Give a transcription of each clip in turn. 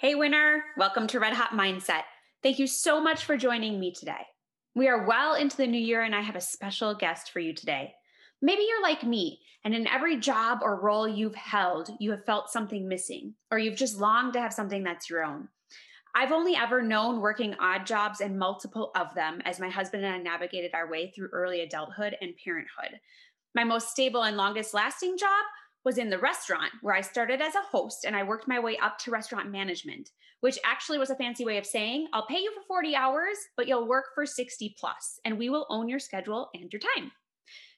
Hey, winner. Welcome to Red Hot Mindset. Thank you so much for joining me today. We are well into the new year, and I have a special guest for you today. Maybe you're like me, and in every job or role you've held, you have felt something missing, or you've just longed to have something that's your own. I've only ever known working odd jobs and multiple of them as my husband and I navigated our way through early adulthood and parenthood. My most stable and longest lasting job was in the restaurant where I started as a host and I worked my way up to restaurant management, which actually was a fancy way of saying, I'll pay you for 40 hours, but you'll work for 60 plus, and we will own your schedule and your time.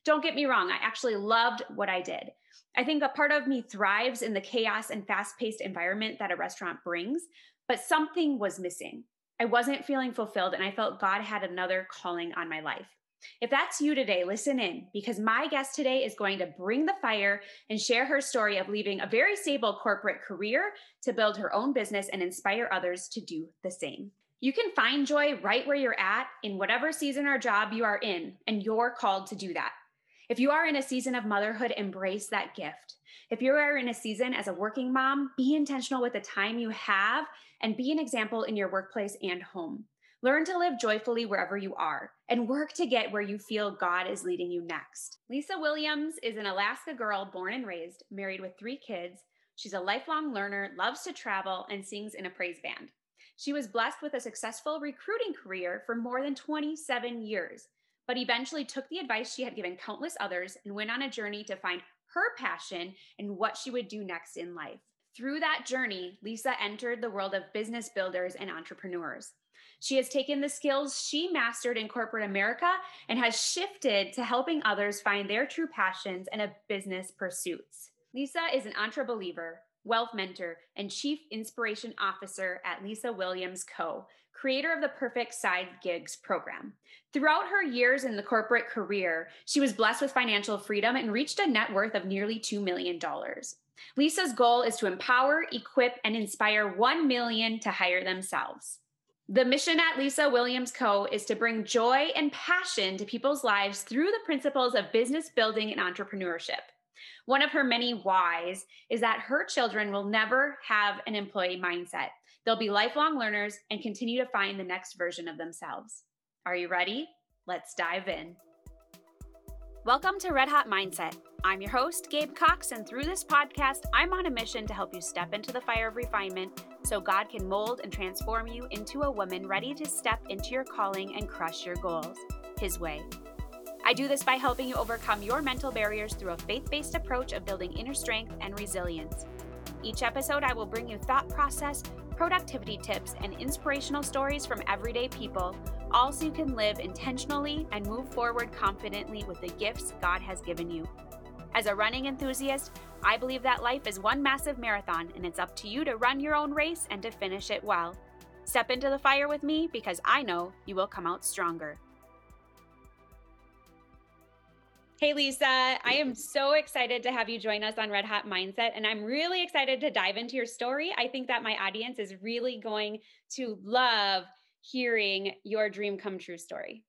Don't get me wrong, I actually loved what I did. I think a part of me thrives in the chaos and fast paced environment that a restaurant brings, but something was missing. I wasn't feeling fulfilled, and I felt God had another calling on my life. If that's you today, listen in because my guest today is going to bring the fire and share her story of leaving a very stable corporate career to build her own business and inspire others to do the same. You can find joy right where you're at in whatever season or job you are in, and you're called to do that. If you are in a season of motherhood, embrace that gift. If you are in a season as a working mom, be intentional with the time you have and be an example in your workplace and home. Learn to live joyfully wherever you are and work to get where you feel God is leading you next. Lisa Williams is an Alaska girl born and raised, married with three kids. She's a lifelong learner, loves to travel, and sings in a praise band. She was blessed with a successful recruiting career for more than 27 years, but eventually took the advice she had given countless others and went on a journey to find her passion and what she would do next in life. Through that journey, Lisa entered the world of business builders and entrepreneurs. She has taken the skills she mastered in corporate America and has shifted to helping others find their true passions and business pursuits. Lisa is an entre believer, wealth mentor, and chief inspiration officer at Lisa Williams Co., creator of the Perfect Side Gigs program. Throughout her years in the corporate career, she was blessed with financial freedom and reached a net worth of nearly $2 million. Lisa's goal is to empower, equip, and inspire 1 million to hire themselves. The mission at Lisa Williams Co. is to bring joy and passion to people's lives through the principles of business building and entrepreneurship. One of her many whys is that her children will never have an employee mindset. They'll be lifelong learners and continue to find the next version of themselves. Are you ready? Let's dive in. Welcome to Red Hot Mindset. I'm your host, Gabe Cox, and through this podcast, I'm on a mission to help you step into the fire of refinement so God can mold and transform you into a woman ready to step into your calling and crush your goals His way. I do this by helping you overcome your mental barriers through a faith based approach of building inner strength and resilience. Each episode, I will bring you thought process, productivity tips, and inspirational stories from everyday people, all so you can live intentionally and move forward confidently with the gifts God has given you. As a running enthusiast, I believe that life is one massive marathon and it's up to you to run your own race and to finish it well. Step into the fire with me because I know you will come out stronger. Hey, Lisa, I am so excited to have you join us on Red Hot Mindset, and I'm really excited to dive into your story. I think that my audience is really going to love hearing your dream come true story.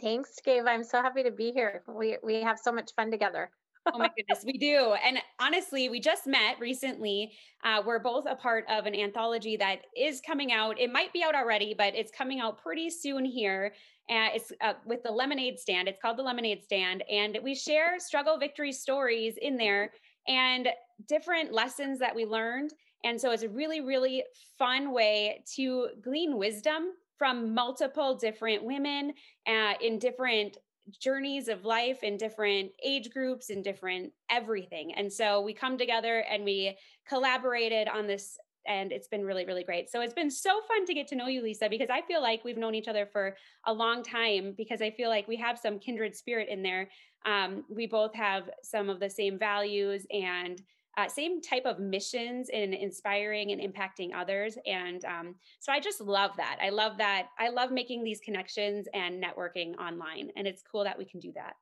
Thanks, Gabe. I'm so happy to be here. We we have so much fun together oh my goodness, we do. And honestly, we just met recently. Uh, we're both a part of an anthology that is coming out. It might be out already, but it's coming out pretty soon here. And it's uh, with the Lemonade Stand. It's called the Lemonade Stand, and we share struggle victory stories in there and different lessons that we learned. And so it's a really, really fun way to glean wisdom from multiple different women uh, in different journeys of life in different age groups and different everything. And so we come together and we collaborated on this and it's been really really great. So it's been so fun to get to know you Lisa because I feel like we've known each other for a long time because I feel like we have some kindred spirit in there. Um, we both have some of the same values and uh, same type of missions in inspiring and impacting others. And um, so I just love that. I love that. I love making these connections and networking online. And it's cool that we can do that.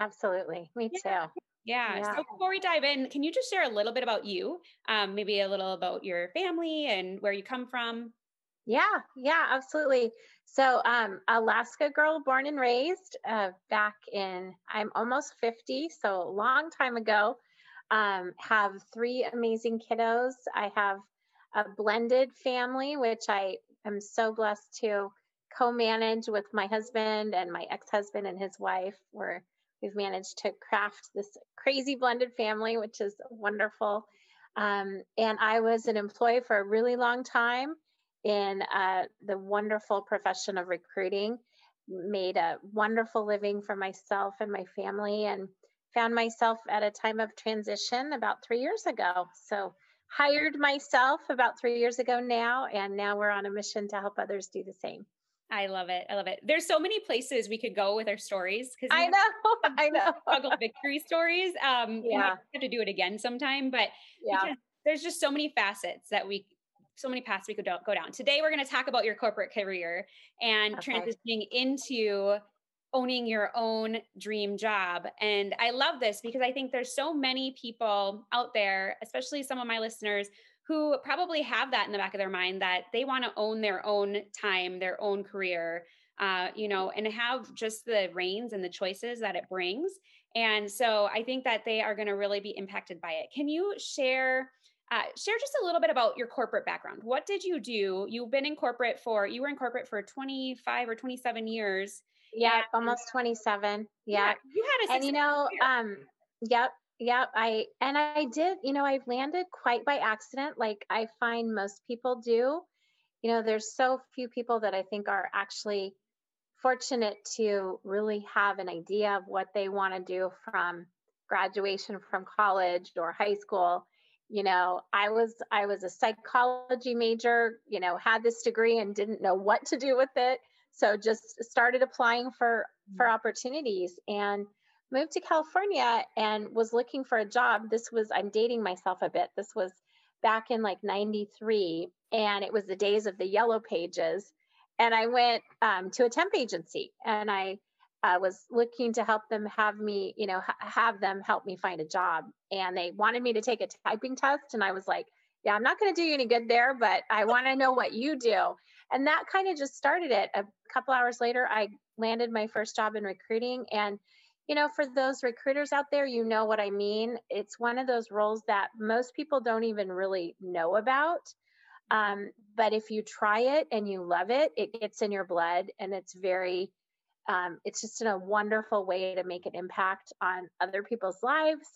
Absolutely. Me yeah. too. Yeah. yeah. So before we dive in, can you just share a little bit about you? Um, maybe a little about your family and where you come from? Yeah, yeah, absolutely. So, um, Alaska girl, born and raised uh, back in, I'm almost 50, so a long time ago um, have three amazing kiddos. I have a blended family, which I am so blessed to co-manage with my husband and my ex-husband and his wife. Where we've managed to craft this crazy blended family, which is wonderful. Um, and I was an employee for a really long time in uh, the wonderful profession of recruiting. Made a wonderful living for myself and my family, and found myself at a time of transition about three years ago. So, hired myself about three years ago now, and now we're on a mission to help others do the same. I love it. I love it. There's so many places we could go with our stories because I know, I know, struggle victory stories. Um, yeah, have to do it again sometime, but yeah, there's just so many facets that we, so many paths we could go down. Today, we're going to talk about your corporate career and okay. transitioning into owning your own dream job. And I love this because I think there's so many people out there, especially some of my listeners who probably have that in the back of their mind that they want to own their own time, their own career, uh, you know, and have just the reins and the choices that it brings. And so I think that they are going to really be impacted by it. Can you share? Uh, share just a little bit about your corporate background. What did you do? You've been in corporate for you were in corporate for 25 or 27 years. Yeah, almost 27. Yeah. yeah. You had a And you know, um yep, Yep, I and I did, you know, I've landed quite by accident like I find most people do. You know, there's so few people that I think are actually fortunate to really have an idea of what they want to do from graduation from college or high school. You know, I was I was a psychology major, you know, had this degree and didn't know what to do with it. So just started applying for for mm. opportunities and moved to California and was looking for a job. This was, I'm dating myself a bit. This was back in like 93, and it was the days of the yellow pages. And I went um, to a temp agency and I uh, was looking to help them have me, you know, ha- have them help me find a job. And they wanted me to take a typing test. And I was like, yeah, I'm not going to do you any good there, but I want to know what you do. And that kind of just started it. A couple hours later, I landed my first job in recruiting. And you know, for those recruiters out there, you know what I mean. It's one of those roles that most people don't even really know about. Um, but if you try it and you love it, it gets in your blood and it's very, um, it's just in a wonderful way to make an impact on other people's lives,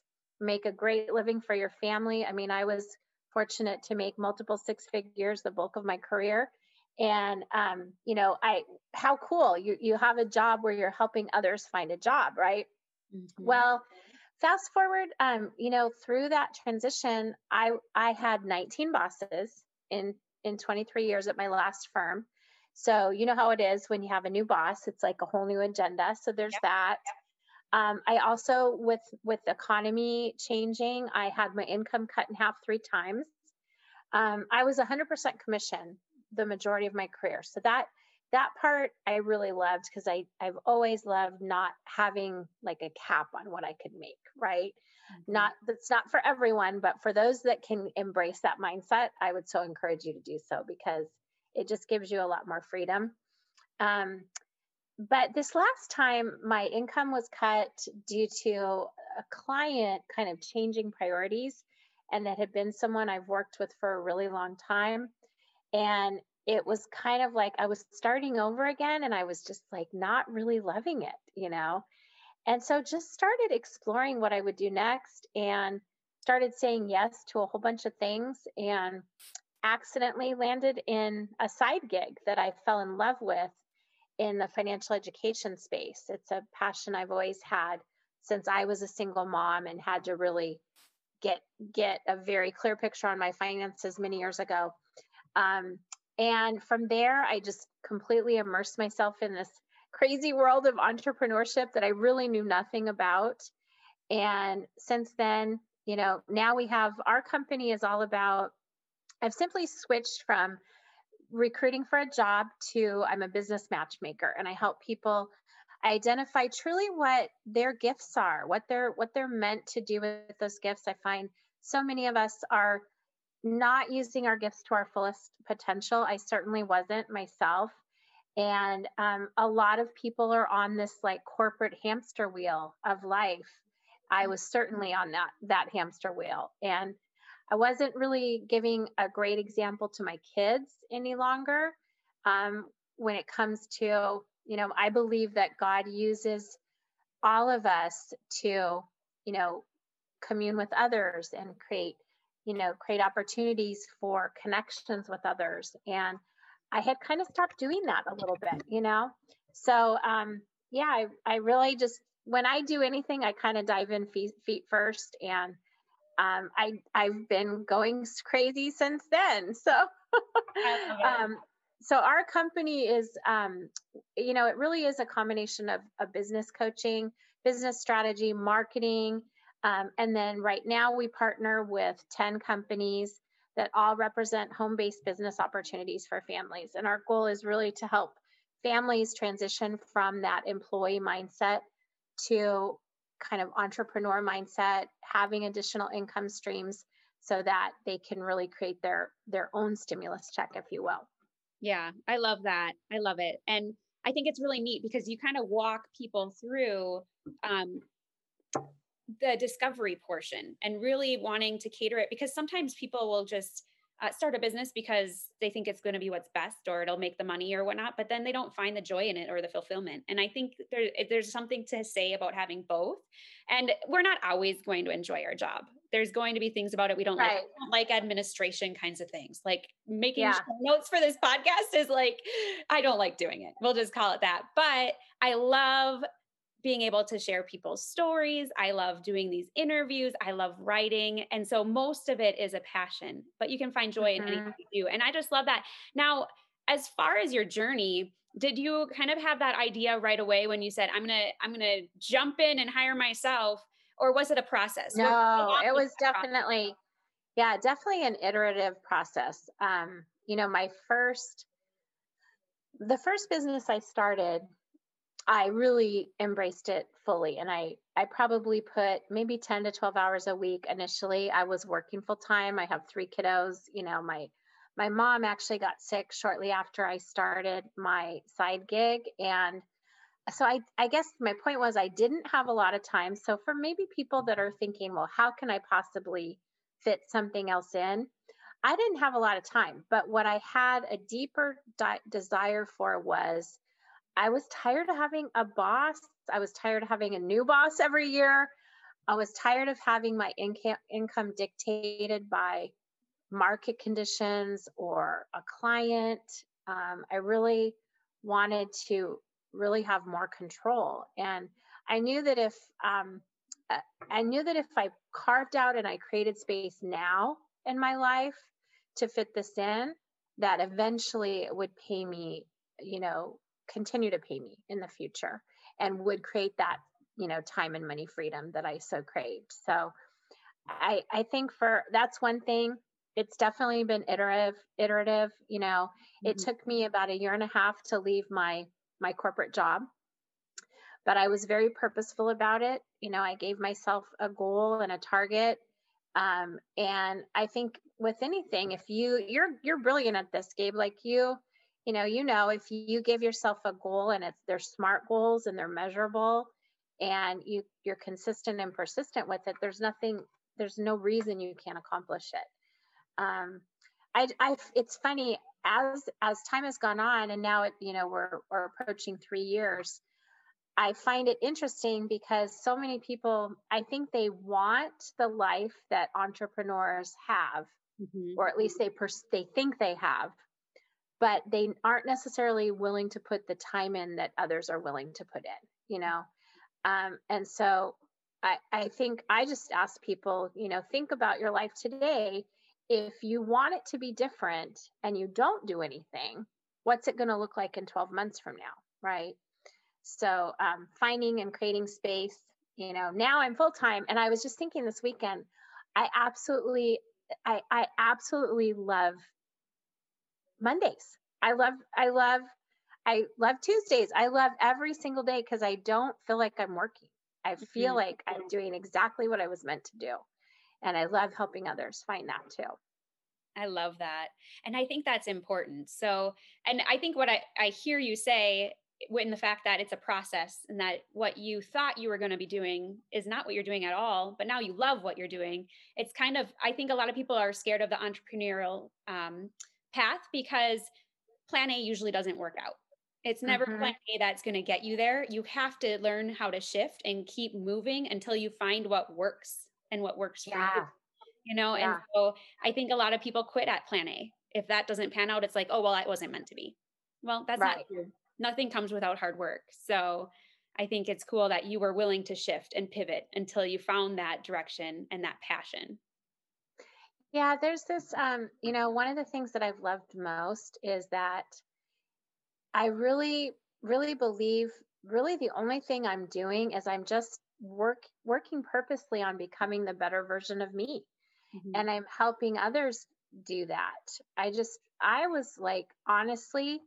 make a great living for your family. I mean, I was fortunate to make multiple six figures the bulk of my career and um, you know i how cool you you have a job where you're helping others find a job right? Mm-hmm. well fast forward um, you know through that transition i i had 19 bosses in in 23 years at my last firm. So you know how it is when you have a new boss it's like a whole new agenda so there's that. um, i also with with the economy changing i had my income cut in half three times. Um, i was 100% commission the majority of my career. So that that part I really loved because I I've always loved not having like a cap on what I could make, right? Mm-hmm. Not that's not for everyone, but for those that can embrace that mindset, I would so encourage you to do so because it just gives you a lot more freedom. Um, but this last time, my income was cut due to a client kind of changing priorities, and that had been someone I've worked with for a really long time. And it was kind of like I was starting over again and I was just like not really loving it, you know? And so just started exploring what I would do next and started saying yes to a whole bunch of things and accidentally landed in a side gig that I fell in love with in the financial education space. It's a passion I've always had since I was a single mom and had to really get get a very clear picture on my finances many years ago. Um, and from there, I just completely immersed myself in this crazy world of entrepreneurship that I really knew nothing about. And since then, you know, now we have our company is all about, I've simply switched from recruiting for a job to I'm a business matchmaker and I help people identify truly what their gifts are, what they're what they're meant to do with those gifts. I find so many of us are not using our gifts to our fullest potential. I certainly wasn't myself. And um, a lot of people are on this like corporate hamster wheel of life. I was certainly on that that hamster wheel, and I wasn't really giving a great example to my kids any longer. Um, when it comes to, you know, I believe that God uses all of us to, you know, commune with others and create, you know, create opportunities for connections with others. And I had kind of stopped doing that a little bit, you know. So um, yeah, I, I really just when I do anything, I kind of dive in feet, feet first, and um, I I've been going crazy since then. So um, so our company is um, you know it really is a combination of, of business coaching, business strategy, marketing. Um, and then right now we partner with 10 companies that all represent home based business opportunities for families. And our goal is really to help families transition from that employee mindset to kind of entrepreneur mindset, having additional income streams so that they can really create their their own stimulus check if you will. Yeah, I love that. I love it. And I think it's really neat because you kind of walk people through um, the discovery portion and really wanting to cater it because sometimes people will just uh, start a business because they think it's going to be what's best or it'll make the money or whatnot, but then they don't find the joy in it or the fulfillment. And I think there, there's something to say about having both. And we're not always going to enjoy our job. There's going to be things about it we don't right. like, don't like administration kinds of things. Like making yeah. notes for this podcast is like, I don't like doing it. We'll just call it that. But I love being able to share people's stories. I love doing these interviews. I love writing. And so most of it is a passion, but you can find joy mm-hmm. in anything you do. And I just love that. Now, as far as your journey, did you kind of have that idea right away when you said, I'm going to, I'm going to jump in and hire myself? Or was it a process? No, it was definitely, process? yeah, definitely an iterative process. Um, you know, my first, the first business I started, I really embraced it fully and I I probably put maybe 10 to 12 hours a week initially. I was working full time. I have 3 kiddos, you know, my my mom actually got sick shortly after I started my side gig and so I I guess my point was I didn't have a lot of time. So for maybe people that are thinking, well, how can I possibly fit something else in? I didn't have a lot of time, but what I had a deeper di- desire for was I was tired of having a boss. I was tired of having a new boss every year. I was tired of having my income dictated by market conditions or a client. Um, I really wanted to really have more control, and I knew that if um, I knew that if I carved out and I created space now in my life to fit this in, that eventually it would pay me, you know, continue to pay me in the future and would create that you know time and money freedom that i so craved. So i i think for that's one thing. It's definitely been iterative iterative you know. Mm-hmm. it took me about a year and a half to leave my my corporate job but i was very purposeful about it. You know i gave myself a goal and a target um, and i think with anything if you you're you're brilliant at this gabe like you you know you know if you give yourself a goal and it's they're smart goals and they're measurable and you you're consistent and persistent with it there's nothing there's no reason you can't accomplish it um i i it's funny as as time has gone on and now it you know we're we're approaching 3 years i find it interesting because so many people i think they want the life that entrepreneurs have mm-hmm. or at least they pers- they think they have but they aren't necessarily willing to put the time in that others are willing to put in, you know? Um, and so I, I think I just ask people, you know, think about your life today. If you want it to be different and you don't do anything, what's it going to look like in 12 months from now? Right. So um, finding and creating space, you know, now I'm full time. And I was just thinking this weekend, I absolutely, I, I absolutely love Mondays. I love, I love, I love Tuesdays. I love every single day because I don't feel like I'm working. I feel mm-hmm. like I'm doing exactly what I was meant to do. And I love helping others find that too. I love that. And I think that's important. So, and I think what I, I hear you say in the fact that it's a process and that what you thought you were going to be doing is not what you're doing at all but now you love what you're doing it's kind of i think a lot of people are scared of the entrepreneurial um, path because plan a usually doesn't work out it's never mm-hmm. plan a that's going to get you there you have to learn how to shift and keep moving until you find what works and what works for you you know yeah. and so i think a lot of people quit at plan a if that doesn't pan out it's like oh well that wasn't meant to be well that's right. not true nothing comes without hard work. So I think it's cool that you were willing to shift and pivot until you found that direction and that passion. Yeah, there's this, um, you know, one of the things that I've loved most is that I really, really believe, really the only thing I'm doing is I'm just work working purposely on becoming the better version of me. Mm-hmm. And I'm helping others do that. I just, I was like, honestly,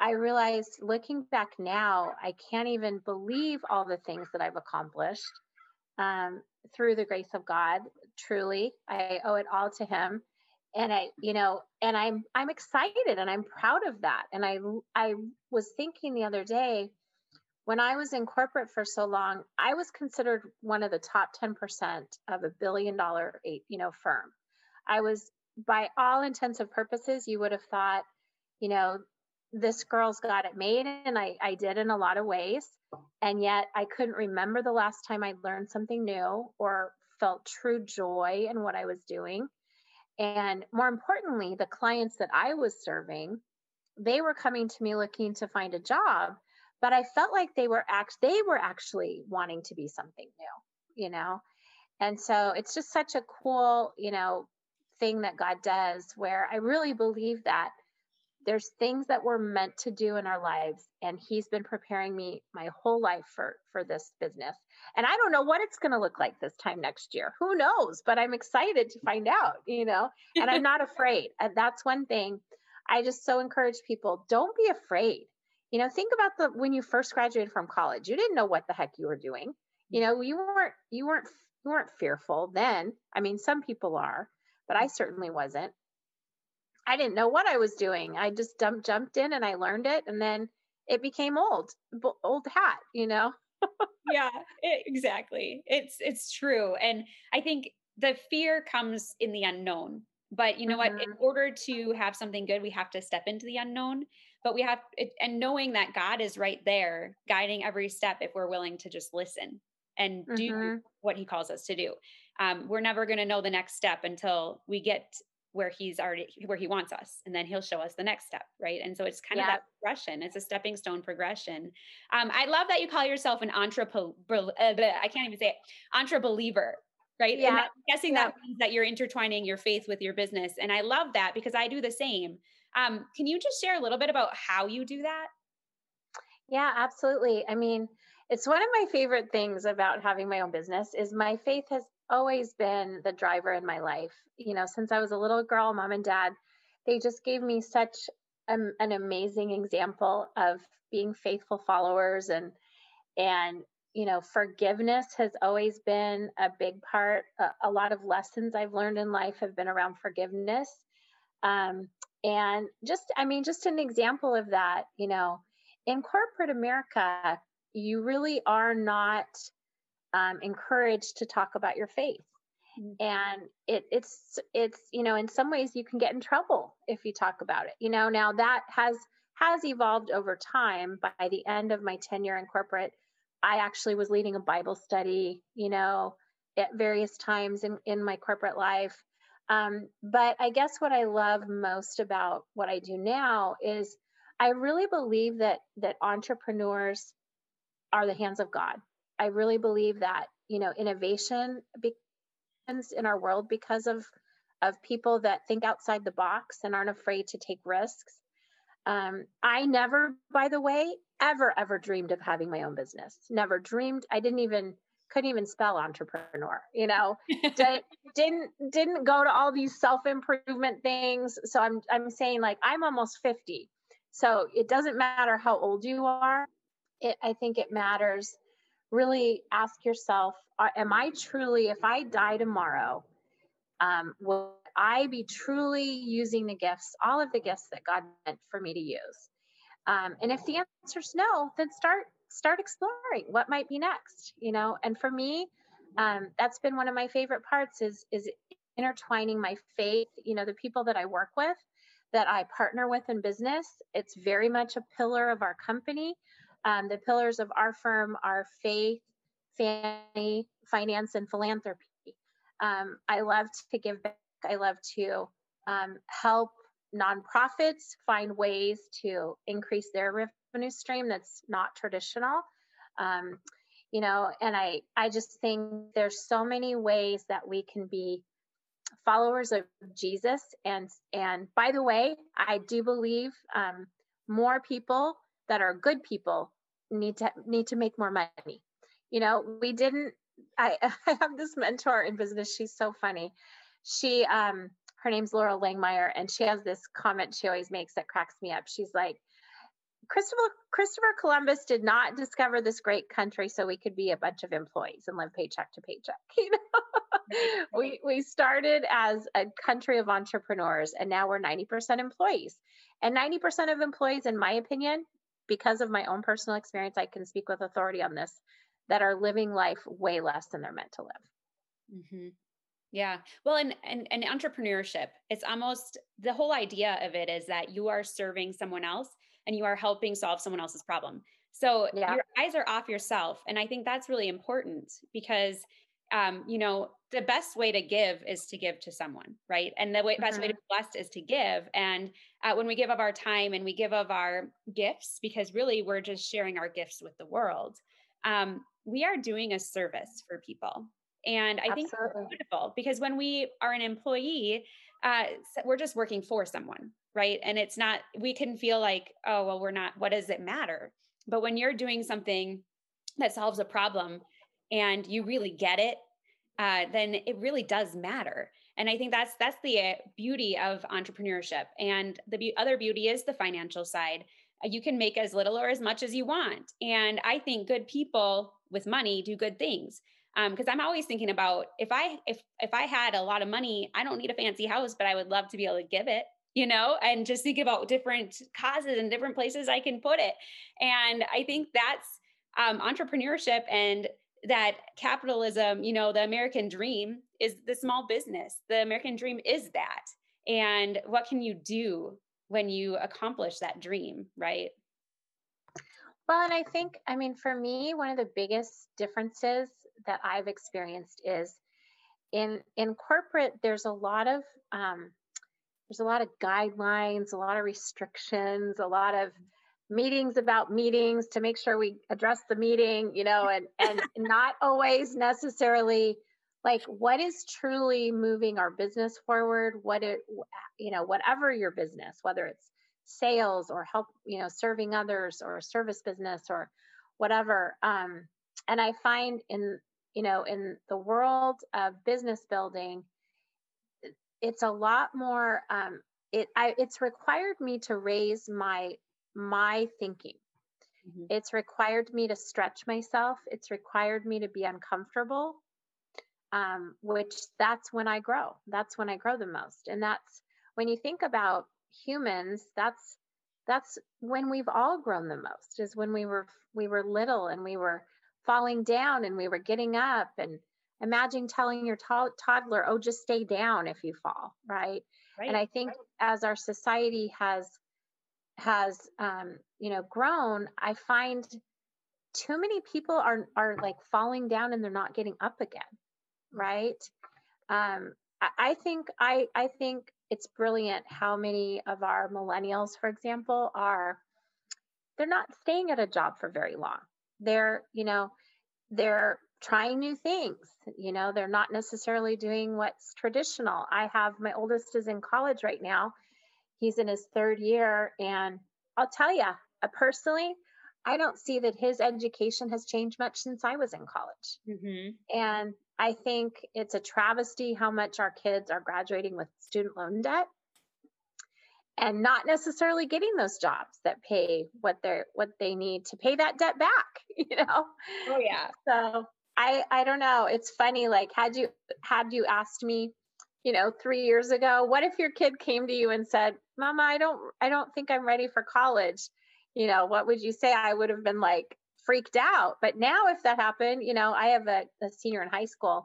I realized looking back now, I can't even believe all the things that I've accomplished um, through the grace of God. Truly, I owe it all to Him, and I, you know, and I'm I'm excited and I'm proud of that. And I I was thinking the other day when I was in corporate for so long, I was considered one of the top ten percent of a billion dollar, you know, firm. I was, by all intents and purposes, you would have thought, you know, this girl's got it made and I, I did in a lot of ways and yet i couldn't remember the last time i learned something new or felt true joy in what i was doing. And more importantly the clients that i was serving they were coming to me looking to find a job but i felt like they were act they were actually wanting to be something new you know? And so it's just such a cool you know thing that god does where i really believe that there's things that we're meant to do in our lives and he's been preparing me my whole life for for this business. And i don't know what it's going to look like this time next year. Who knows? But i'm excited to find out you know? And i'm not afraid. And that's one thing i just so encourage people don't be afraid. You know think about the when you first graduated from college you didn't know what the heck you were doing. You know you weren't you weren't you weren't fearful then. I mean some people are but i mm. certainly wasn't I didn't know what I was doing. I just dumped, jumped in and I learned it. And then it became old, old hat, you know? yeah, it, exactly. It's, it's true. And I think the fear comes in the unknown, but you know mm-hmm. what? In mm-hmm. order to have something good, we have to step into the unknown, but we have, it, and knowing that God is right there guiding every step if we're willing to just listen and do mm-hmm. what he calls us to do. Um, we're never going to know the next step until we get where he's already where he wants us and then he'll show us the next step right? And so it's kind yeah. of that progression. It's a stepping stone progression. Um, i love that you call yourself an entrepreneur uh, i can't even say it entre believer right yeah. and i'm guessing yeah. that means that you're intertwining your faith with your business and i love that because i do the same. Um, can you just share a little bit about how you do that? Yeah absolutely. I mean it's one of my favorite things about having my own business is my faith has always been the driver in my life. You know, since I was a little girl, mom and dad, they just gave me such an amazing example of being faithful followers and and you know forgiveness has always been a big part a, a lot of lessons i've learned in life have been around forgiveness um, and just i mean just an example of that you know in corporate america you really are not um, encouraged to talk about your faith. Mm-hmm. and it, it's it's you know in some ways you can get in trouble if you talk about it. You know now that has has evolved over time. By the end of my tenure in corporate i actually was leading a bible study you know at various times in, in my corporate life. Um, but i guess what i love most about what i do now is i really believe that that entrepreneurs are the hands of god I really believe that, you know, innovation begins in our world because of of people that think outside the box and aren't afraid to take risks. Um, I never, by the way, ever, ever dreamed of having my own business. Never dreamed. I didn't even couldn't even spell entrepreneur. You know, Did, didn't didn't go to all these self improvement things. So I'm I'm saying like I'm almost fifty, so it doesn't matter how old you are. It, I think it matters really ask yourself am I truly, if I die tomorrow, um, will I be truly using the gifts, all of the gifts that God meant for me to use? Um, and if the answer is no, then start start exploring what might be next. You know, and for me, um, that's been one of my favorite parts is is intertwining my faith. You know, the people that I work with, that I partner with in business, it's very much a pillar of our company. Um, the pillars of our firm are faith, family, finance, and philanthropy. Um, I love to give back. I love to um, help nonprofits find ways to increase their revenue stream that's not traditional. Um, you know, and I I just think there's so many ways that we can be followers of Jesus. And and by the way, I do believe um, more people that are good people need to need to make more money. You know, we didn't. I, I have this mentor in business. She's so funny. She um her name's Laura Langmeyer, and she has this comment she always makes that cracks me up. She's like, Christopher Christopher Columbus did not discover this great country so we could be a bunch of employees and live paycheck to paycheck. You know, we we started as a country of entrepreneurs, and now we're ninety percent employees. And ninety percent of employees, in my opinion, because of my own personal experience, I can speak with authority on this, that are living life way less than they're meant to live. Mm-hmm. Yeah. Well, and, and and entrepreneurship, it's almost the whole idea of it is that you are serving someone else and you are helping solve someone else's problem. So yeah. your eyes are off yourself. And I think that's really important because um, you know, the best way to give is to give to someone, right? And the way, best mm-hmm. way to mm-hmm. be blessed is to give. And uh, when we give of our time and we give of our gifts, because really we're just sharing our gifts with the world, um, we are doing a service for people. And I Absolutely. think it's beautiful because when we are an employee, uh, we're just working for someone, right? And it's not, we can feel like, oh, well, we're not, what does it matter? But when you're doing something that solves a problem and you really get it, uh, then it really does matter. And I think that's that's the uh, beauty of entrepreneurship. And the be- other beauty is the financial side. Uh, you can make as little or as much as you want. And I think good people with money do good things because um, I'm always thinking about if I if if I had a lot of money, I don't need a fancy house, but I would love to be able to give it you know, and just think about different causes and different places I can put it. And I think that's um, entrepreneurship and that capitalism, you know, the American dream is the small business. The American dream is that. And what can you do when you accomplish that dream, right? Well, and I think, I mean, for me, one of the biggest differences that I've experienced is in in corporate. There's a lot of um, there's a lot of guidelines, a lot of restrictions, a lot of meetings about meetings to make sure we address the meeting, you know, and and not always necessarily like what is truly moving our business forward, what it you know, whatever your business, whether it's sales or help, you know, serving others or service business or whatever. Um and I find in you know, in the world of business building, it's a lot more um, it I, it's required me to raise my my thinking mm-hmm. it's required me to stretch myself it's required me to be uncomfortable um, which that's when i grow that's when i grow the most and that's when you think about humans that's that's when we've all grown the most is when we were we were little and we were falling down and we were getting up and imagine telling your to- toddler, oh, just stay down if you fall, right? right and I think right. as our society has has um, you know grown, I find too many people are are like falling down and they're not getting up again, right? Um, I, I think I I think it's brilliant how many of our millennials, for example, are they're not staying at a job for very long. They're you know they're trying new things. You know, they're not necessarily doing what's traditional. I have my oldest is in college right now. He's in his third year. And I'll tell you, personally, I don't see that his education has changed much since I was in college. Mm-hmm. And I think it's a travesty how much our kids are graduating with student loan debt and not necessarily getting those jobs that pay what they're what they need to pay that debt back you know oh yeah so I I don't know. It's funny. Like had you had you asked me, you know, three years ago, what if your kid came to you and said, "Mama, I don't I don't think I'm ready for college," you know, what would you say? I would have been like freaked out. But now if that happened, you know, I have a, a senior in high school.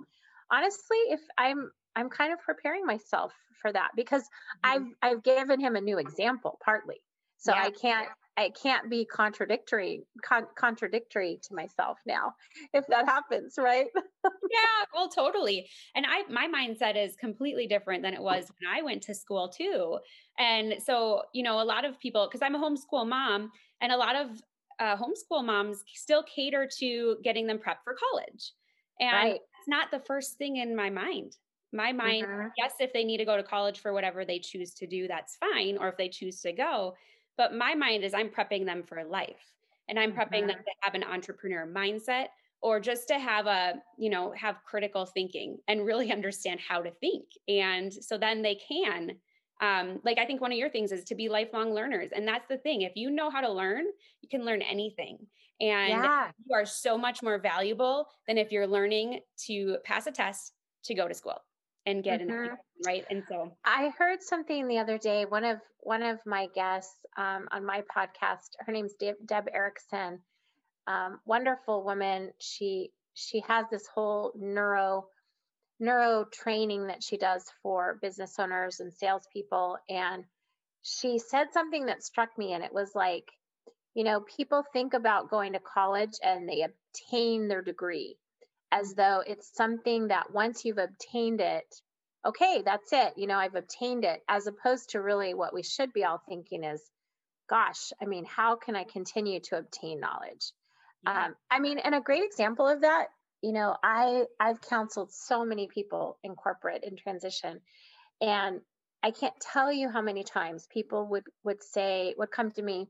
Honestly, if I'm I'm kind of preparing myself for that because mm-hmm. I've I've given him a new example partly. So yeah. I can't I can't be contradictory con- contradictory to myself now if that happens, right? yeah, well totally. And I my mindset is completely different than it was when I went to school too. And so, you know, a lot of people cuz I'm a homeschool mom and a lot of uh, homeschool moms still cater to getting them prepped for college. And right. it's not the first thing in my mind. My mind, mm-hmm. yes, if they need to go to college for whatever they choose to do, that's fine. Or if they choose to go. But my mind is I'm prepping them for life and I'm prepping mm-hmm. them to have an entrepreneur mindset or just to have a, you know, have critical thinking and really understand how to think. And so then they can um, like I think one of your things is to be lifelong learners. And that's the thing. If you know how to learn, you can learn anything. And yeah. you are so much more valuable than if you're learning to pass a test to go to school and get mm-hmm. an right. And so I heard something the other day. One of one of my guests um, on my podcast, her name's Deb, Deb Erickson. Um, wonderful woman. She she has this whole neuro neuro training that she does for business owners and salespeople. And she said something that struck me, and it was like, you know, people think about going to college and they obtain their degree as though it's something that once you've obtained it, okay, that's it. You know, I've obtained it, as opposed to really what we should be all thinking is, gosh, I mean, how can I continue to obtain knowledge? Yeah. Um, I mean, and a great example of that you know i i've counseled so many people in corporate in transition and i can't tell you how many times people would would say would come to me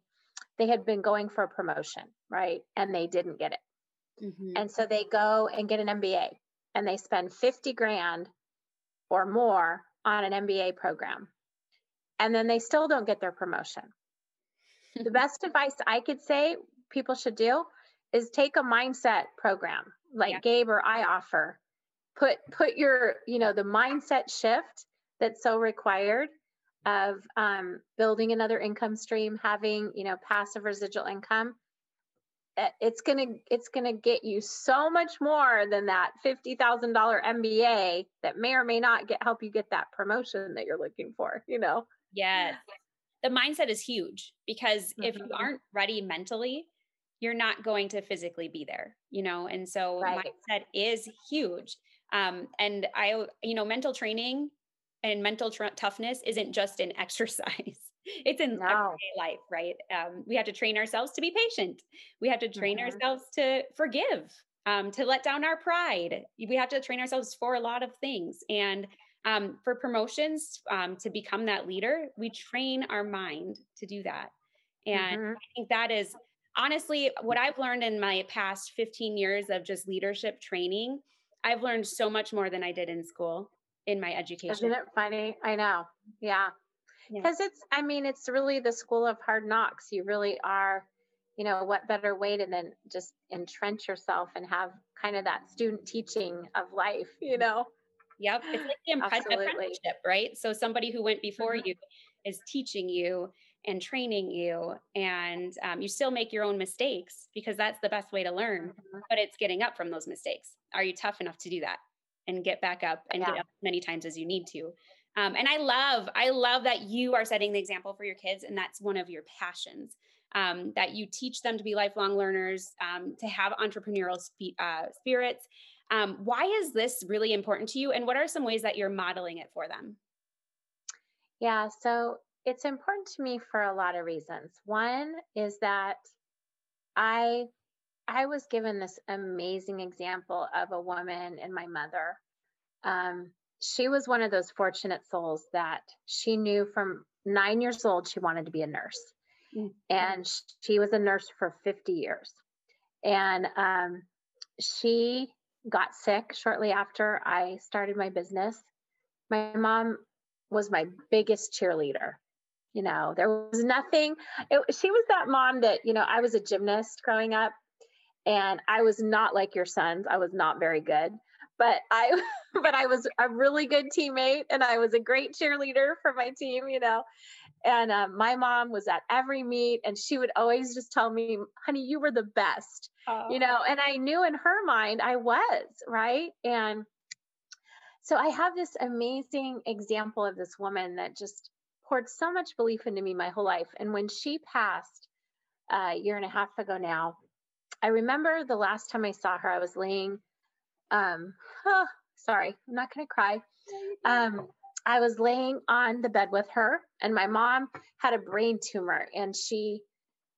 they had been going for a promotion right and they didn't get it mm-hmm. and so they go and get an mba and they spend 50 grand or more on an mba program and then they still don't get their promotion the best advice i could say people should do is take a mindset program like yeah. Gabe or I offer. Put put your, you know, the mindset shift that's so required of um, building another income stream, having, you know, passive residual income. Eh, it's gonna it's gonna get you so much more than that fifty thousand dollar MBA that may or may not get help you get that promotion that you're looking for. You know. Yes, the mindset is huge because mm-hmm. if you mm-hmm. aren't ready mentally you're not going to physically be there, you know? And so right. mindset is huge. Um, and I, you know, mental training and mental tr- toughness isn't just an exercise. It's in no. everyday life, right? Um, we have to train ourselves to be patient. We have to train mm-hmm. ourselves to forgive, um, to let down our pride. We have to train ourselves for a lot of things. And um, for promotions, um, to become that leader, we train our mind to do that. And mm-hmm. I think that is honestly, what I've learned in my past 15 years of just leadership training, I've learned so much more than I did in school in my education. Isn't it funny? I know. Yeah. Because yeah. it's, I mean, it's really the school of hard knocks. You really are, you know, what better way to then just entrench yourself and have kind of that student teaching of life, you know? Yep. It's like the apprenticeship, right? So somebody who went before mm-hmm. you is teaching you and training you and um, you still make your own mistakes because that's the best way to learn mm-hmm. but it's getting up from those mistakes are you tough enough to do that and get back up and yeah. get up as many times as you need to um, and i love i love that you are setting the example for your kids and that's one of your passions um, that you teach them to be lifelong learners um, to have entrepreneurial spe- uh, spirits um, why is this really important to you and what are some ways that you're modeling it for them yeah so it's important to me for a lot of reasons. One is that I I was given this amazing example of a woman and my mother. Um, she was one of those fortunate souls that she knew from nine years old she wanted to be a nurse, mm-hmm. and she was a nurse for 50 years. And um, she got sick shortly after I started my business. My mom was my biggest cheerleader you know there was nothing it, she was that mom that you know i was a gymnast growing up and i was not like your sons i was not very good but i but i was a really good teammate and i was a great cheerleader for my team you know And uh, my mom was at every meet, and she would always just tell me, "Honey, you were the best," oh. you know. And I knew in her mind I was right, and so I have this amazing example of this woman that just poured so much belief into me my whole life. And when she passed uh, a year and a half ago now, I remember the last time I saw her, I was laying, um, oh, sorry, I'm not going to cry. Um, I was laying on the bed with her, and my mom had a brain tumor, and she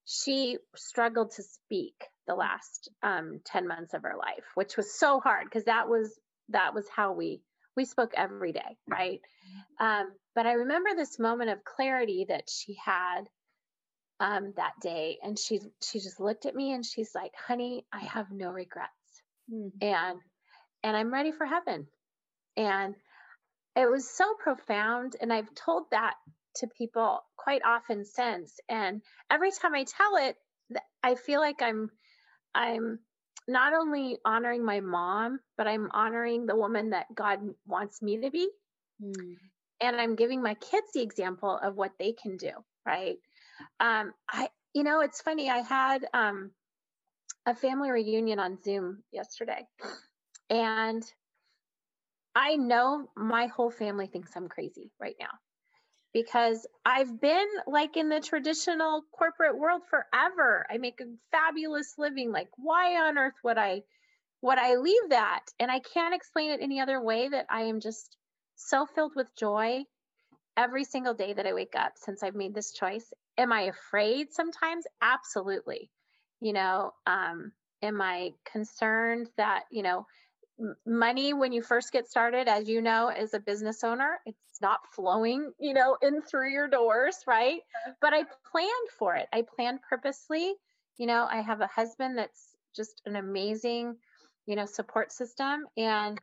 she struggled to speak the last um, 10 months of her life which was so hard because that was that was how we we spoke every day right um, but i remember this moment of clarity that she had um, that day and she she just looked at me and she's like honey i have no regrets mm-hmm. and and i'm ready for heaven and it was so profound and i've told that to people quite often since and every time i tell it i feel like i'm i'm not only honoring my mom but i'm honoring the woman that god wants me to be mm. and i'm giving my kids the example of what they can do right um, I, you know, it's funny. I had um, a family reunion on Zoom yesterday, and I know my whole family thinks I'm crazy right now because I've been like in the traditional corporate world forever. I make a fabulous living. Like, why on earth would I would I leave that? And I can't explain it any other way that I am just so filled with joy every single day that I wake up since I've made this choice. Am I afraid sometimes? Absolutely. You know, um, am I concerned that, you know, money when you first get started, as you know, as a business owner, it's not flowing, you know, in through your doors, right? But I planned for it. I planned purposely. You know, I have a husband that's just an amazing, you know, support system. And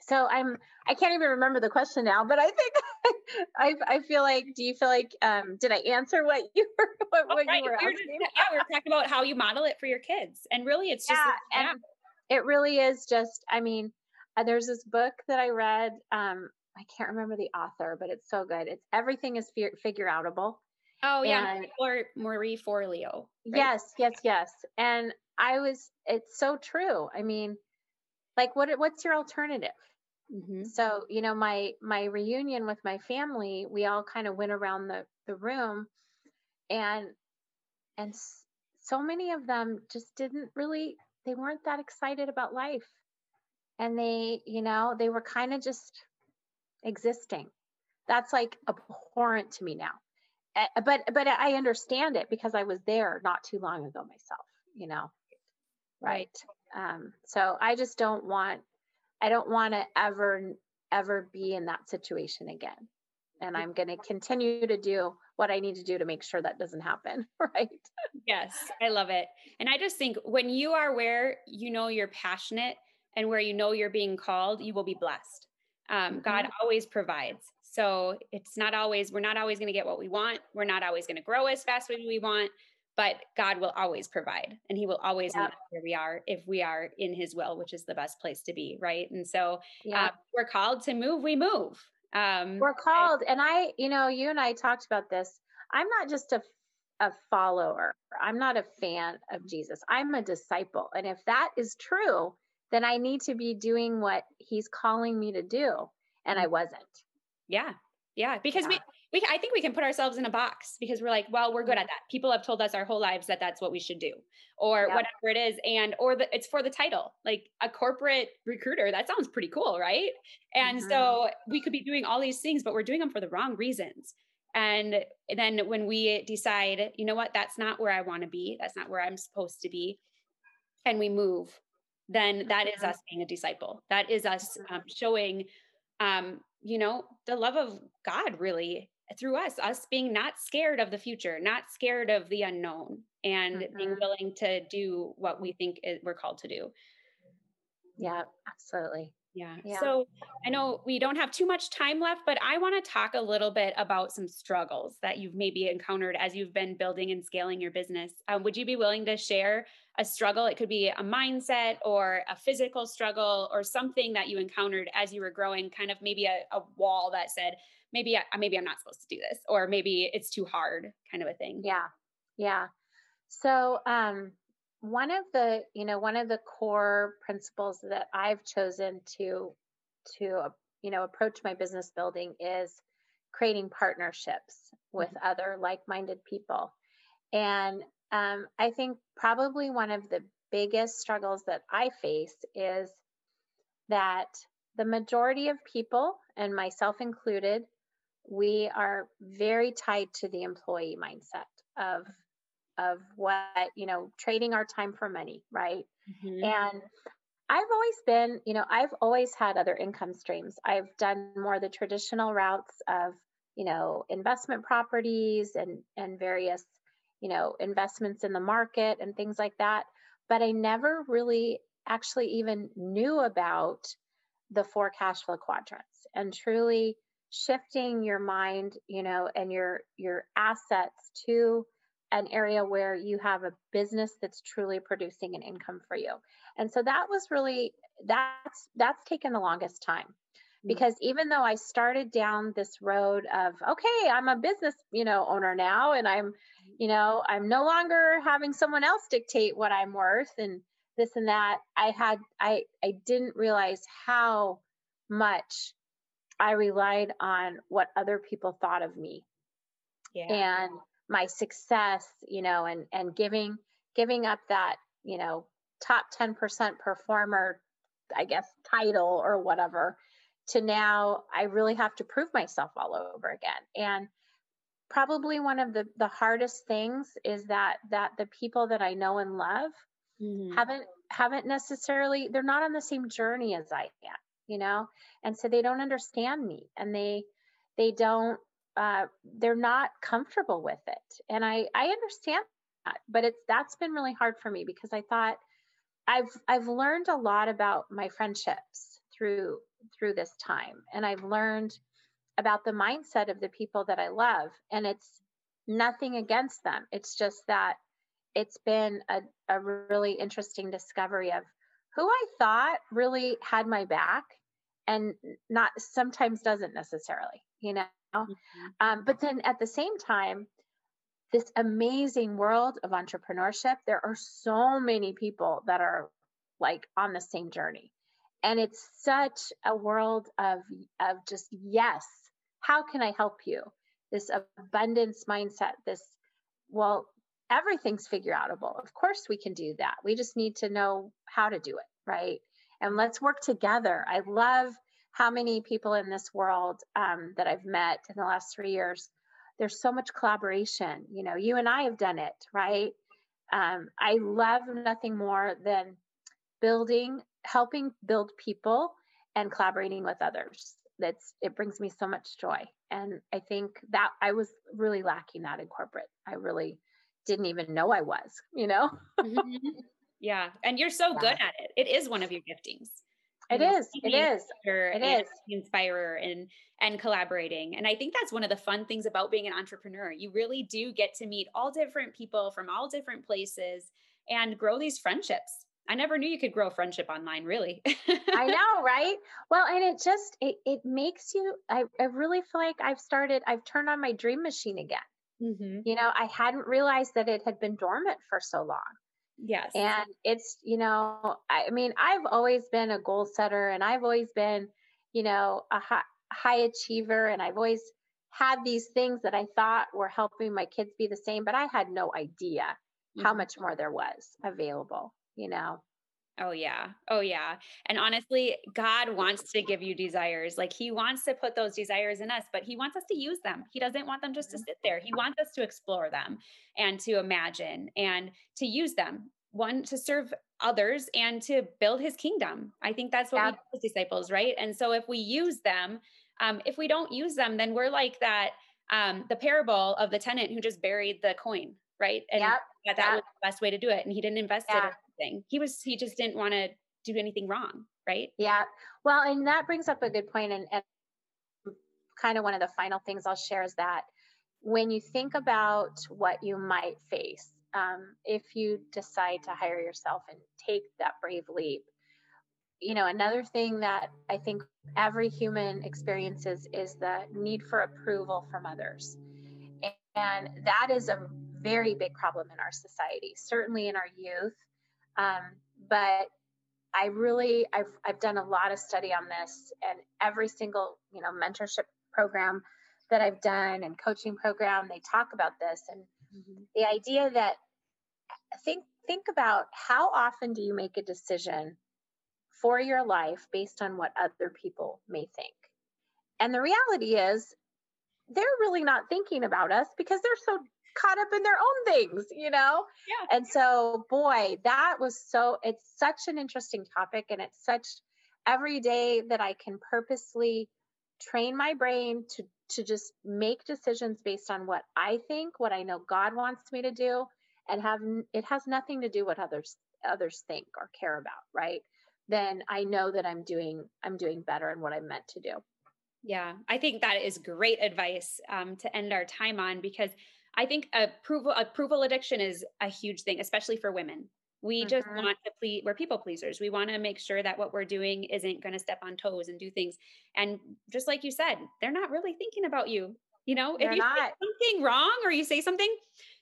so I'm I can't even remember the question now, but I think I I feel like do you feel like um did I answer what you were what, what right. you were we asking? Just, yeah, we were talking about how you model it for your kids. And really it's just yeah, yeah. and it really is just I mean uh, there's this book that I read um I can't remember the author, but it's so good. It's everything is figure outable. Oh yeah, or Marie Forleo. Right? Yes, yes, yes. And I was it's so true. I mean, like what what's your alternative mm-hmm. so you know my my reunion with my family we all kind of went around the the room and and so many of them just didn't really they weren't that excited about life. And they you know they were kind of just existing. That's like abhorrent to me now. But but i understand it because i was there not too long ago myself you know? Right. Um, so I just don't want, I don't want to ever, ever be in that situation again. And I'm going to continue to do what I need to do to make sure that doesn't happen. Right. Yes, I love it. And I just think when you are where you know you're passionate and where you know you're being called, you will be blessed. Um, mm-hmm. God always provides. So it's not always, we're not always going to get what we want. We're not always going to grow as fast as we want, but God will always provide and he will always meet where we are if we are in his will, which is the best place to be. Right. And so yeah. uh, we're called to move, we move. Um, we're called. And, I, you know, you and I talked about this. I'm not just a, a follower. I'm not a fan of Jesus. I'm a disciple. And if that is true, then I need to be doing what he's calling me to do. And I mm. wasn't. Yeah. Yeah. Because yeah. we, we I think we can put ourselves in a box because we're like, well, we're good at that. People have told us our whole lives that that's what we should do, or whatever it is, and or the, it's for the title, like a corporate recruiter. That sounds pretty cool, right? And mm-hmm. so we could be doing all these things, but we're doing them for the wrong reasons. And then when we decide, you know what, that's not where I want to be, that's not where I'm supposed to be, and we move, then that is mm-hmm. us being a disciple. That is us um, showing um, you know, the love of God really through us, us being not scared of the future, not scared of the unknown, and mm-hmm. being willing to do what we think we're called to do. Yeah, absolutely. Yeah. yeah. So I know we don't have too much time left, but I want to talk a little bit about some struggles that you've maybe encountered as you've been building and scaling your business. Um, would you be willing to share a struggle? It could be a mindset or a physical struggle or something that you encountered as you were growing, kind of maybe a, a wall that said, maybe I, maybe I'm not supposed to do this, or maybe it's too hard, kind of a thing. Yeah, yeah. So um, one of the you know one of the core principles that I've chosen to to uh, you know approach my business building is creating partnerships with mm-hmm. other like-minded people and um, i think probably one of the biggest struggles that i face is that the majority of people and myself included we are very tied to the employee mindset of of what you know trading our time for money right mm-hmm. and I've always been, you know, I've always had other income streams. I've done more the traditional routes of, you know, investment properties and and various, you know, investments in the market and things like that. But I never really actually even knew about the four cash flow quadrants and truly shifting your mind, you know, and your your assets to an area where you have a business that's truly producing an income for you. And so that was really that's that's taken the longest time. Mm. Because even though I started down this road of okay, I'm a business, you know, owner now and I'm, you know, I'm no longer having someone else dictate what I'm worth and this and that, I had I I didn't realize how much I relied on what other people thought of me. Yeah. And my success, you know, and and giving giving up that, you know, top 10% performer, I guess, title or whatever, to now I really have to prove myself all over again. And probably one of the the hardest things is that that the people that I know and love mm-hmm. haven't haven't necessarily they're not on the same journey as I am, you know, and so they don't understand me and they they don't uh, they're not comfortable with it. And i i understand that but it's that's been really hard for me because i thought i've i've learned a lot about my friendships through through this time. And i've learned about the mindset of the people that i love and it's nothing against them. It's just that it's been a, a really interesting discovery of who i thought really had my back and not sometimes doesn't necessarily you know Mm-hmm. Um, but then at the same time, this amazing world of entrepreneurship, there are so many people that are like on the same journey. And it's such a world of, of just, yes, how can I help you? This abundance mindset, this, well, everything's figure outable. Of course, we can do that. We just need to know how to do it, right? And let's work together. I love how many people in this world um, that I've met in the last three years, there's so much collaboration. You know, you and I have done it, right? Um, I love nothing more than building, helping build people and collaborating with others. That's it brings me so much joy. And I think that I was really lacking that in corporate. I really didn't even know I was, you know? mm-hmm. Yeah. And you're so yeah. good at it. It is one of your giftings. It is. It is. It is. Inspirer and and collaborating. And I think that's one of the fun things about being an entrepreneur. You really do get to meet all different people from all different places and grow these friendships. I never knew you could grow friendship online, really. I know, right? Well, and it just it it makes you I, I really feel like I've started, I've turned on my dream machine again. Mm-hmm. You know, I hadn't realized that it had been dormant for so long. Yes. And it's, you know, I mean, I've always been a goal setter and I've always been, you know, a high, high achiever and I've always had these things that I thought were helping my kids be the same, but I had no idea mm-hmm. how much more there was available, you know. Oh, yeah. Oh, yeah. And honestly, God wants to give you desires. Like He wants to put those desires in us, but He wants us to use them. He doesn't want them just to mm-hmm. sit there. He wants us to explore them and to imagine and to use them. One, to serve others and to build His kingdom. I think that's what yeah. we do as disciples, right? And so if we use them, um, if we don't use them, then we're like that um, the parable of the tenant who just buried the coin, right? And yep. that, that yep. was the best way to do it. And he didn't invest yeah. it anything. He was he just didn't want to do anything wrong, right? Yeah. Well, and that brings up a good point and, and kind of one of the final things I'll share is that when you think about what you might face, um, if you decide to hire yourself and take that brave leap, you know, another thing that I think every human experiences is the need for approval from others. And that is a very big problem in our society, certainly in our youth. Um, but I really, I've, I've done a lot of study on this, and every single, you know, mentorship program that I've done and coaching program, they talk about this. And mm-hmm. the idea that think think about how often do you make a decision for your life based on what other people may think. And the reality is, they're really not thinking about us because they're so caught up in their own things, you know? Yeah. And so, boy, that was so, it's such an interesting topic. And it's such every day that I can purposely train my brain to to just make decisions based on what I think, what I know God wants me to do, and have it has nothing to do what others others think or care about, right? then I know that I'm doing I'm doing better and what I'm meant to do. Yeah, I think that is great advice um, to end our time on because I think approval approval addiction is a huge thing, especially for women. We mm-hmm. just want to please. We're people pleasers. We want to make sure that what we're doing isn't going to step on toes and do things. And just like you said, they're not really thinking about you. You know, they're if you not. say something wrong or you say something,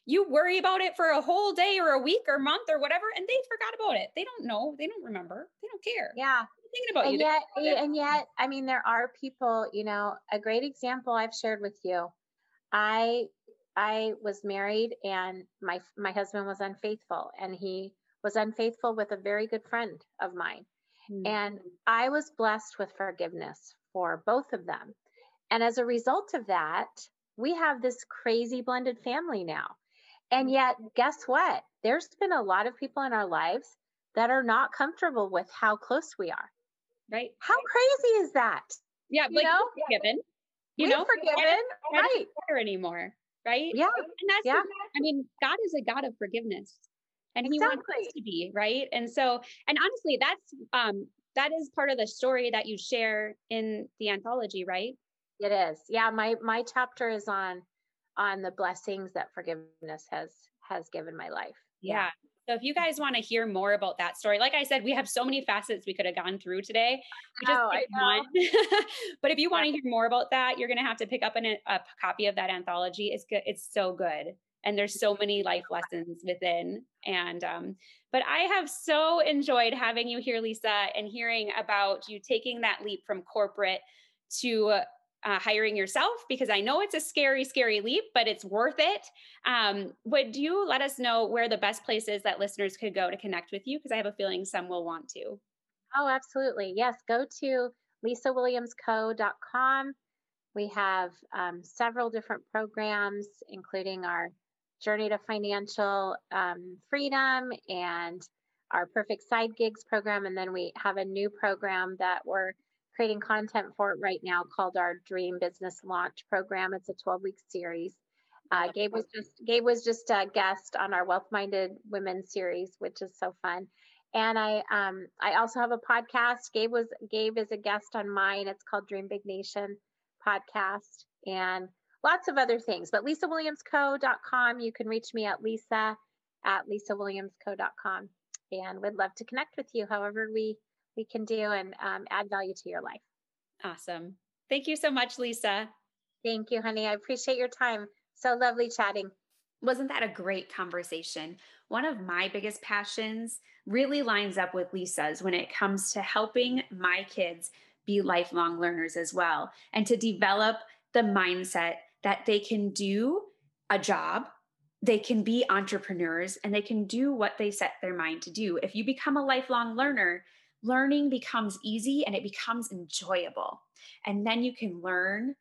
you worry about it for a whole day or a week or month or whatever, and they forgot about it. They don't know. They don't remember. They don't care. Yeah. Thinking about and you. Yet, and yet, I mean, there are people, you know, a great example I've shared with you. I I was married and my my husband was unfaithful and he was unfaithful with a very good friend of mine. Mm-hmm. And I was blessed with forgiveness for both of them. And as a result of that, we have this crazy blended family now. And yet, guess what? There's been a lot of people in our lives that are not comfortable with how close we are. Right. How crazy is that? Yeah, you like know? forgiven. You We're know, forgiven, right? Anymore, right? Yeah. And that's yeah. I mean, God is a God of forgiveness, and exactly. He wants us to be right. And so, and honestly, that's um that is part of the story that you share in the anthology, right? It is. Yeah, my my chapter is on on the blessings that forgiveness has has given my life. Yeah. yeah. So if you guys want to hear more about that story, like I said, we have so many facets we could have gone through today. We just oh, one. but if you want to hear more about that, you're going to have to pick up an, a copy of that anthology. It's good. It's so good. And there's so many life lessons within. And, um, but I have so enjoyed having you here, Lisa, and hearing about you taking that leap from corporate to uh, hiring yourself because I know it's a scary, scary leap, but it's worth it. Um, would you let us know where the best places that listeners could go to connect with you? Because I have a feeling some will want to. Oh, absolutely. Yes. Go to lisawilliamsco.com. We have um, several different programs, including our Journey to Financial um, Freedom and our Perfect Side Gigs program. And then we have a new program that we're creating content for it right now called our Dream Business Launch Program. It's a 12 week series. Uh, Gabe was just Gabe was just a guest on our Wealth Minded Women series, which is so fun. And I um, I also have a podcast. Gabe was Gabe is a guest on mine. It's called Dream Big Nation podcast and lots of other things. But lisawilliamsco.com. You can reach me at lisa at lisawilliamsco.com and would love to connect with you however we we can do and um, add value to your life. Awesome. Thank you so much, Lisa. Thank you, honey. I appreciate your time. So lovely chatting. Wasn't that a great conversation? One of my biggest passions really lines up with Lisa's when it comes to helping my kids be lifelong learners as well and to develop the mindset that they can do a job, they can be entrepreneurs, and they can do what they set their mind to do. If you become a lifelong learner, learning becomes easy and it becomes enjoyable. And then you can learn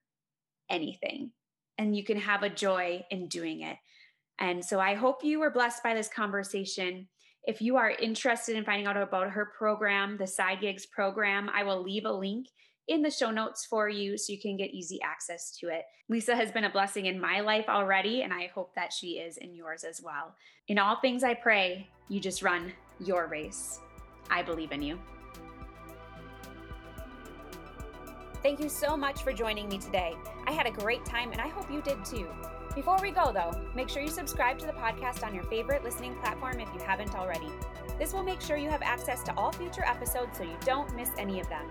anything and you can have a joy in doing it. And so I hope you were blessed by this conversation. If you are interested in finding out about her program, the Side Gigs program, I will leave a link in the show notes for you so you can get easy access to it. Lisa has been a blessing in my life already, and I hope that she is in yours as well. In all things, I pray you just run your race. I believe in you. Thank you so much for joining me today. I had a great time and I hope you did too. Before we go, though, make sure you subscribe to the podcast on your favorite listening platform if you haven't already. This will make sure you have access to all future episodes so you don't miss any of them.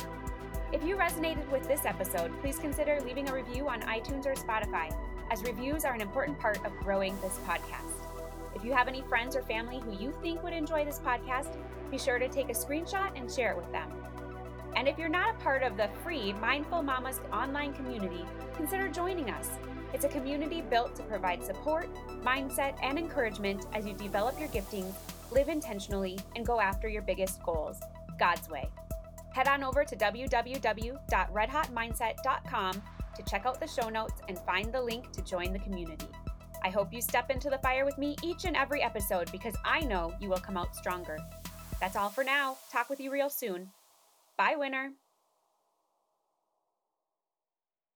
If you resonated with this episode, please consider leaving a review on iTunes or Spotify, as reviews are an important part of growing this podcast. If you have any friends or family who you think would enjoy this podcast, be sure to take a screenshot and share it with them. And if you're not a part of the free Mindful Mamas online community, consider joining us. It's a community built to provide support, mindset, and encouragement as you develop your giftings, live intentionally, and go after your biggest goals God's way. Head on over to www.redhotmindset.com to check out the show notes and find the link to join the community. I hope you step into the fire with me each and every episode because I know you will come out stronger. That's all for now. Talk with you real soon. Bye, winner.